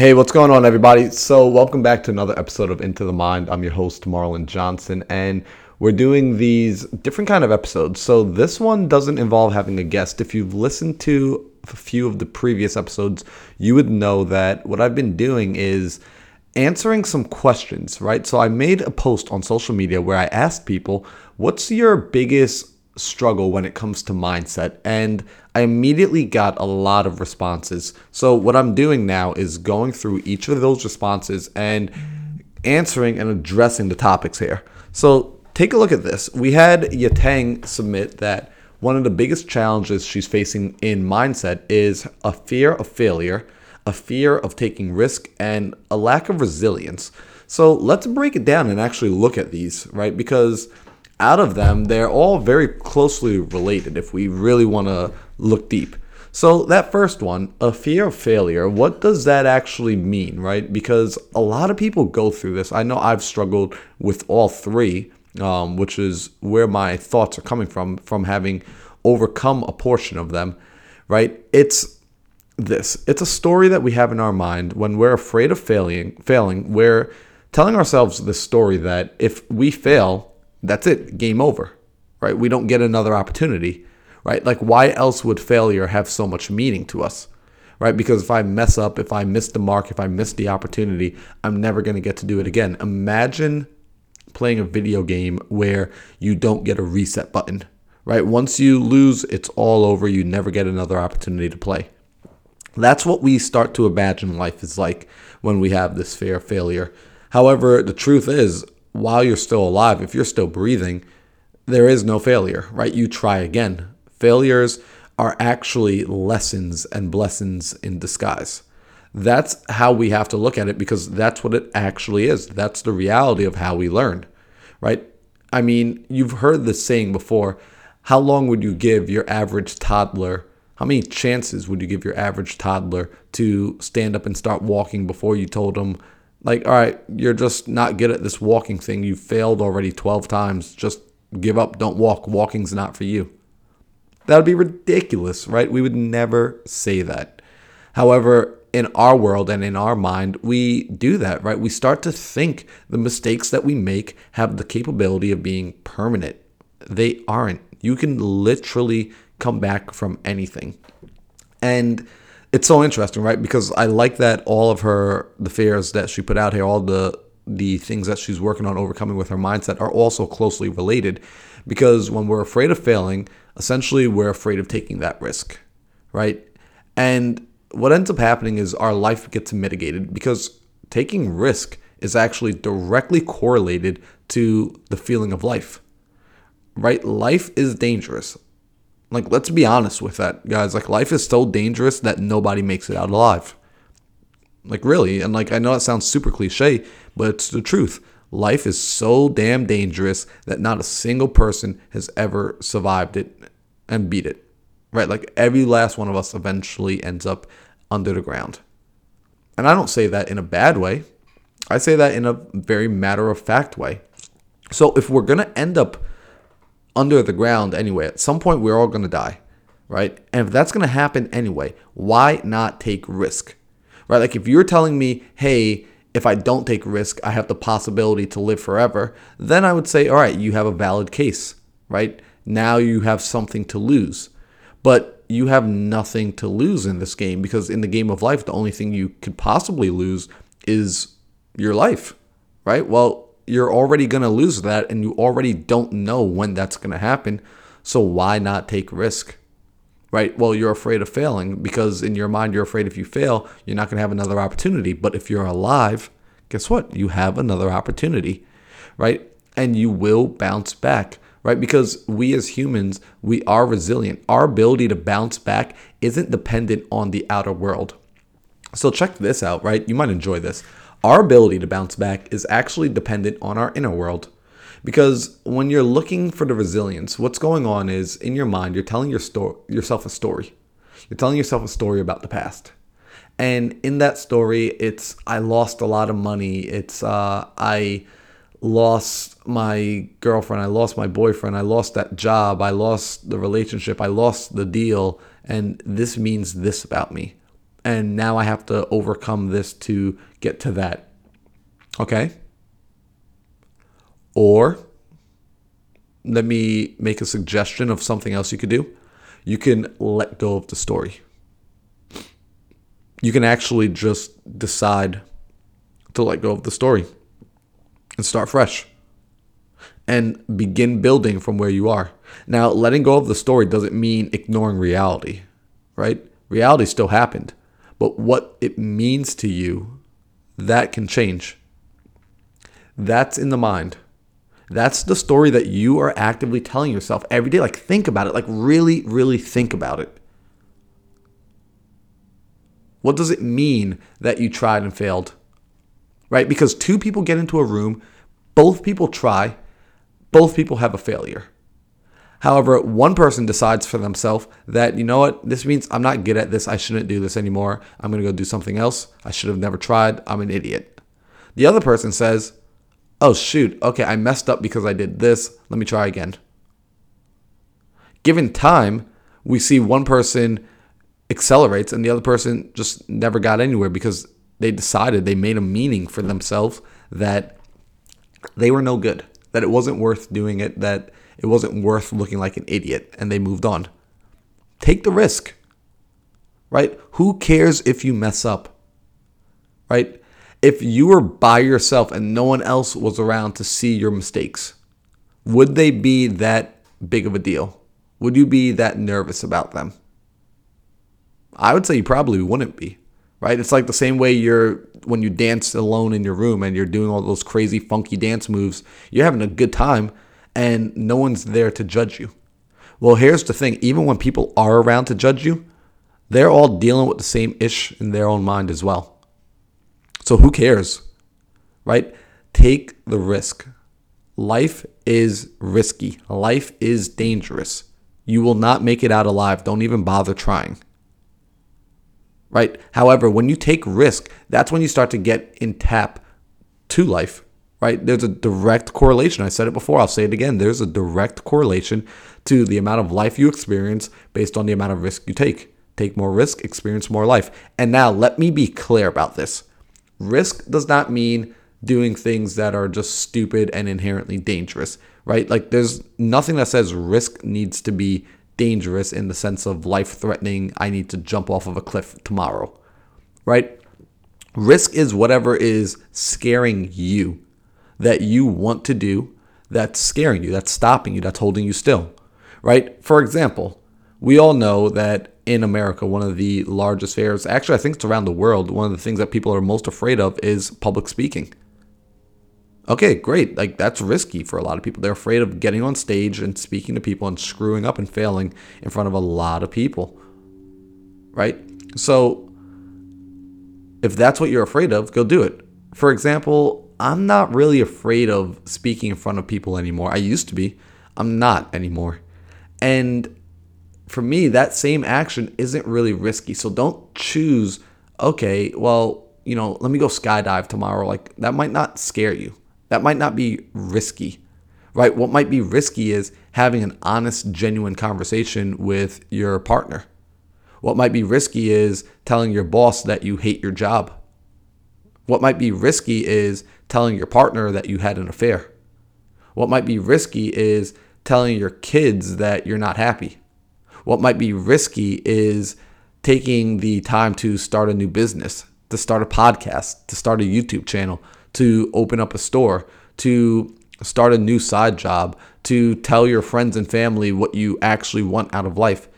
Hey, what's going on, everybody? So, welcome back to another episode of Into the Mind. I'm your host, Marlon Johnson, and we're doing these different kind of episodes. So, this one doesn't involve having a guest. If you've listened to a few of the previous episodes, you would know that what I've been doing is answering some questions, right? So, I made a post on social media where I asked people, What's your biggest struggle when it comes to mindset. And I immediately got a lot of responses. So, what I'm doing now is going through each of those responses and answering and addressing the topics here. So, take a look at this. We had Yatang submit that one of the biggest challenges she's facing in mindset is a fear of failure, a fear of taking risk, and a lack of resilience. So, let's break it down and actually look at these, right? Because out of them, they're all very closely related if we really want to look deep. So, that first one, a fear of failure, what does that actually mean, right? Because a lot of people go through this. I know I've struggled with all three, um, which is where my thoughts are coming from, from having overcome a portion of them, right? It's this it's a story that we have in our mind when we're afraid of failing, failing, we're telling ourselves this story that if we fail, that's it, game over, right? We don't get another opportunity, right? Like, why else would failure have so much meaning to us, right? Because if I mess up, if I miss the mark, if I miss the opportunity, I'm never going to get to do it again. Imagine playing a video game where you don't get a reset button, right? Once you lose, it's all over. You never get another opportunity to play. That's what we start to imagine life is like when we have this fear of failure. However, the truth is, while you're still alive, if you're still breathing, there is no failure, right? You try again. Failures are actually lessons and blessings in disguise. That's how we have to look at it because that's what it actually is. That's the reality of how we learn, right? I mean, you've heard this saying before. How long would you give your average toddler? How many chances would you give your average toddler to stand up and start walking before you told them like, all right, you're just not good at this walking thing. You failed already 12 times. Just give up. Don't walk. Walking's not for you. That would be ridiculous, right? We would never say that. However, in our world and in our mind, we do that, right? We start to think the mistakes that we make have the capability of being permanent. They aren't. You can literally come back from anything. And it's so interesting, right? Because I like that all of her the fears that she put out here, all the the things that she's working on overcoming with her mindset are also closely related. Because when we're afraid of failing, essentially we're afraid of taking that risk, right? And what ends up happening is our life gets mitigated because taking risk is actually directly correlated to the feeling of life. Right? Life is dangerous. Like, let's be honest with that, guys. Like, life is so dangerous that nobody makes it out alive. Like, really. And, like, I know it sounds super cliche, but it's the truth. Life is so damn dangerous that not a single person has ever survived it and beat it. Right? Like, every last one of us eventually ends up under the ground. And I don't say that in a bad way, I say that in a very matter of fact way. So, if we're going to end up under the ground anyway. At some point, we're all going to die, right? And if that's going to happen anyway, why not take risk, right? Like if you're telling me, hey, if I don't take risk, I have the possibility to live forever, then I would say, all right, you have a valid case, right? Now you have something to lose. But you have nothing to lose in this game because in the game of life, the only thing you could possibly lose is your life, right? Well, you're already going to lose that and you already don't know when that's going to happen. So why not take risk? Right? Well, you're afraid of failing because in your mind you're afraid if you fail, you're not going to have another opportunity. But if you're alive, guess what? You have another opportunity. Right? And you will bounce back right? Because we as humans, we are resilient. Our ability to bounce back isn't dependent on the outer world. So check this out, right? You might enjoy this. Our ability to bounce back is actually dependent on our inner world. Because when you're looking for the resilience, what's going on is in your mind, you're telling your sto- yourself a story. You're telling yourself a story about the past. And in that story, it's I lost a lot of money. It's uh, I lost my girlfriend. I lost my boyfriend. I lost that job. I lost the relationship. I lost the deal. And this means this about me. And now I have to overcome this to get to that. Okay? Or let me make a suggestion of something else you could do. You can let go of the story. You can actually just decide to let go of the story and start fresh and begin building from where you are. Now, letting go of the story doesn't mean ignoring reality, right? Reality still happened, but what it means to you, that can change. That's in the mind. That's the story that you are actively telling yourself every day. Like, think about it. Like, really, really think about it. What does it mean that you tried and failed? Right? Because two people get into a room, both people try, both people have a failure. However, one person decides for themselves that, you know what, this means I'm not good at this. I shouldn't do this anymore. I'm going to go do something else. I should have never tried. I'm an idiot. The other person says, oh, shoot, okay, I messed up because I did this. Let me try again. Given time, we see one person accelerates and the other person just never got anywhere because they decided they made a meaning for themselves that they were no good, that it wasn't worth doing it, that it wasn't worth looking like an idiot, and they moved on. Take the risk, right? Who cares if you mess up, right? If you were by yourself and no one else was around to see your mistakes, would they be that big of a deal? Would you be that nervous about them? I would say you probably wouldn't be, right? It's like the same way you're when you dance alone in your room and you're doing all those crazy funky dance moves. You're having a good time and no one's there to judge you. Well, here's the thing even when people are around to judge you, they're all dealing with the same ish in their own mind as well. So who cares? Right? Take the risk. Life is risky. Life is dangerous. You will not make it out alive. Don't even bother trying. Right? However, when you take risk, that's when you start to get in tap to life. Right? There's a direct correlation. I said it before, I'll say it again. There's a direct correlation to the amount of life you experience based on the amount of risk you take. Take more risk, experience more life. And now let me be clear about this. Risk does not mean doing things that are just stupid and inherently dangerous, right? Like there's nothing that says risk needs to be dangerous in the sense of life threatening. I need to jump off of a cliff tomorrow, right? Risk is whatever is scaring you that you want to do that's scaring you, that's stopping you, that's holding you still, right? For example, we all know that in America, one of the largest fears, actually, I think it's around the world, one of the things that people are most afraid of is public speaking. Okay, great. Like, that's risky for a lot of people. They're afraid of getting on stage and speaking to people and screwing up and failing in front of a lot of people. Right? So, if that's what you're afraid of, go do it. For example, I'm not really afraid of speaking in front of people anymore. I used to be. I'm not anymore. And for me, that same action isn't really risky. So don't choose, okay, well, you know, let me go skydive tomorrow. Like that might not scare you. That might not be risky, right? What might be risky is having an honest, genuine conversation with your partner. What might be risky is telling your boss that you hate your job. What might be risky is telling your partner that you had an affair. What might be risky is telling your kids that you're not happy. What might be risky is taking the time to start a new business, to start a podcast, to start a YouTube channel, to open up a store, to start a new side job, to tell your friends and family what you actually want out of life.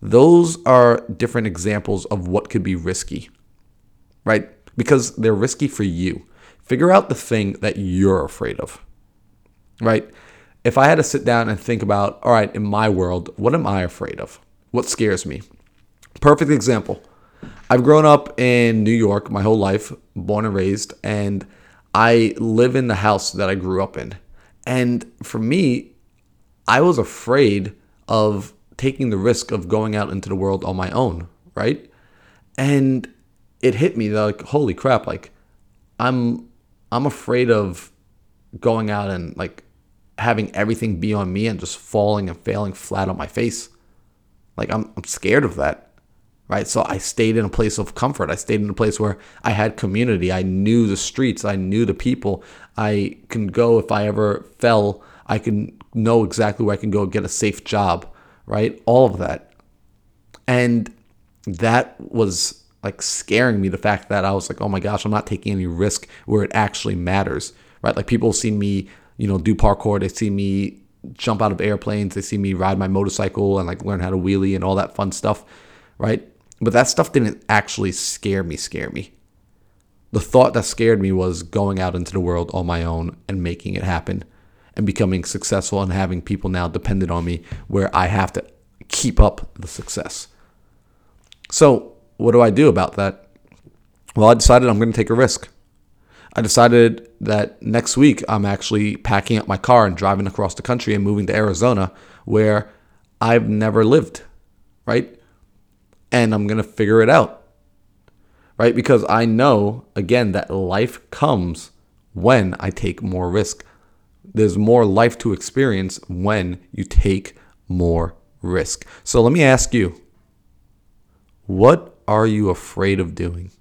Those are different examples of what could be risky, right? Because they're risky for you. Figure out the thing that you're afraid of, right? if I had to sit down and think about, all right, in my world, what am I afraid of? What scares me? Perfect example. I've grown up in New York my whole life, born and raised, and I live in the house that I grew up in. And for me, I was afraid of taking the risk of going out into the world on my own, right? And it hit me like, holy crap, like I'm I'm afraid of going out and like having everything be on me and just falling and failing flat on my face. Like I'm I'm scared of that. right? So I stayed in a place of comfort. I stayed in a place where I had community. I knew the streets. I knew the people. I can go if I ever fell. I can know exactly where I can go get a safe job, right? All of that. And that was like scaring me the fact that I was like, oh my gosh, I'm not taking any risk where it actually matters, right? Like people see me, you know, do parkour, they see me jump out of airplanes, they see me ride my motorcycle and like learn how to wheelie and all that fun stuff, right? But that stuff didn't actually scare me, scare me. The thought that scared me was going out into the world on my own and making it happen and becoming successful and having people now dependent on me where I have to keep up the success. So, what do I do about that? Well, I decided I'm going to take a risk. I decided that next week I'm actually packing up my car and driving across the country and moving to Arizona where I've never lived, right? and I'm going to figure it out. Right? Because I know, again, that life comes when I take more risk. There's more life to experience when you take more risk. So let me ask you what are you afraid of doing?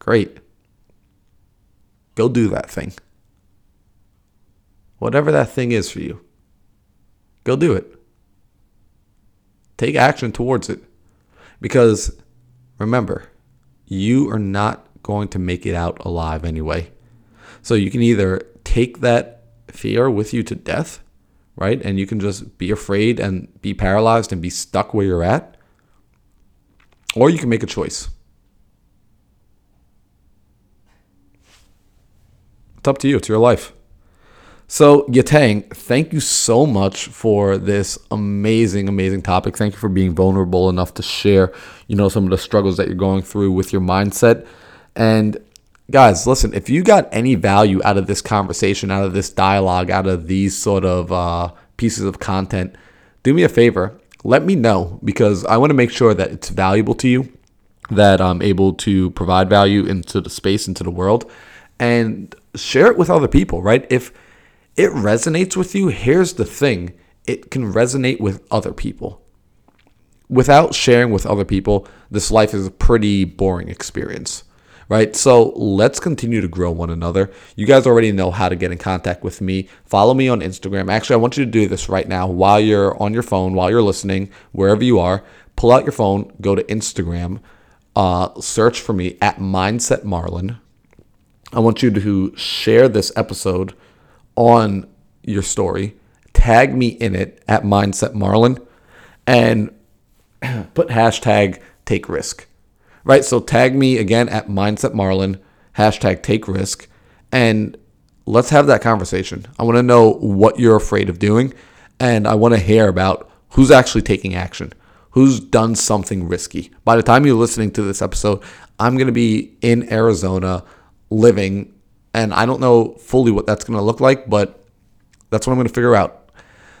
Great. Go do that thing. Whatever that thing is for you, go do it. Take action towards it. Because remember, you are not going to make it out alive anyway. So you can either take that fear with you to death, right? And you can just be afraid and be paralyzed and be stuck where you're at. Or you can make a choice. It's up to you. It's your life. So, Yatang, thank you so much for this amazing, amazing topic. Thank you for being vulnerable enough to share, you know, some of the struggles that you're going through with your mindset. And guys, listen, if you got any value out of this conversation, out of this dialogue, out of these sort of uh, pieces of content, do me a favor. Let me know because I want to make sure that it's valuable to you, that I'm able to provide value into the space, into the world, and share it with other people, right? If it resonates with you, here's the thing it can resonate with other people. Without sharing with other people, this life is a pretty boring experience, right? So let's continue to grow one another. You guys already know how to get in contact with me. Follow me on Instagram. Actually, I want you to do this right now while you're on your phone, while you're listening, wherever you are. Pull out your phone, go to Instagram, uh, search for me at Mindset Marlon. I want you to share this episode on your story, tag me in it at Mindset Marlon, and put hashtag take risk. Right? So tag me again at Mindset Marlon, hashtag take risk, and let's have that conversation. I want to know what you're afraid of doing, and I want to hear about who's actually taking action, who's done something risky. By the time you're listening to this episode, I'm going to be in Arizona living and I don't know fully what that's going to look like, but that's what I'm going to figure out.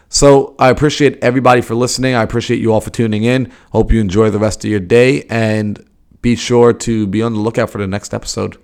So I appreciate everybody for listening. I appreciate you all for tuning in. Hope you enjoy the rest of your day and be sure to be on the lookout for the next episode.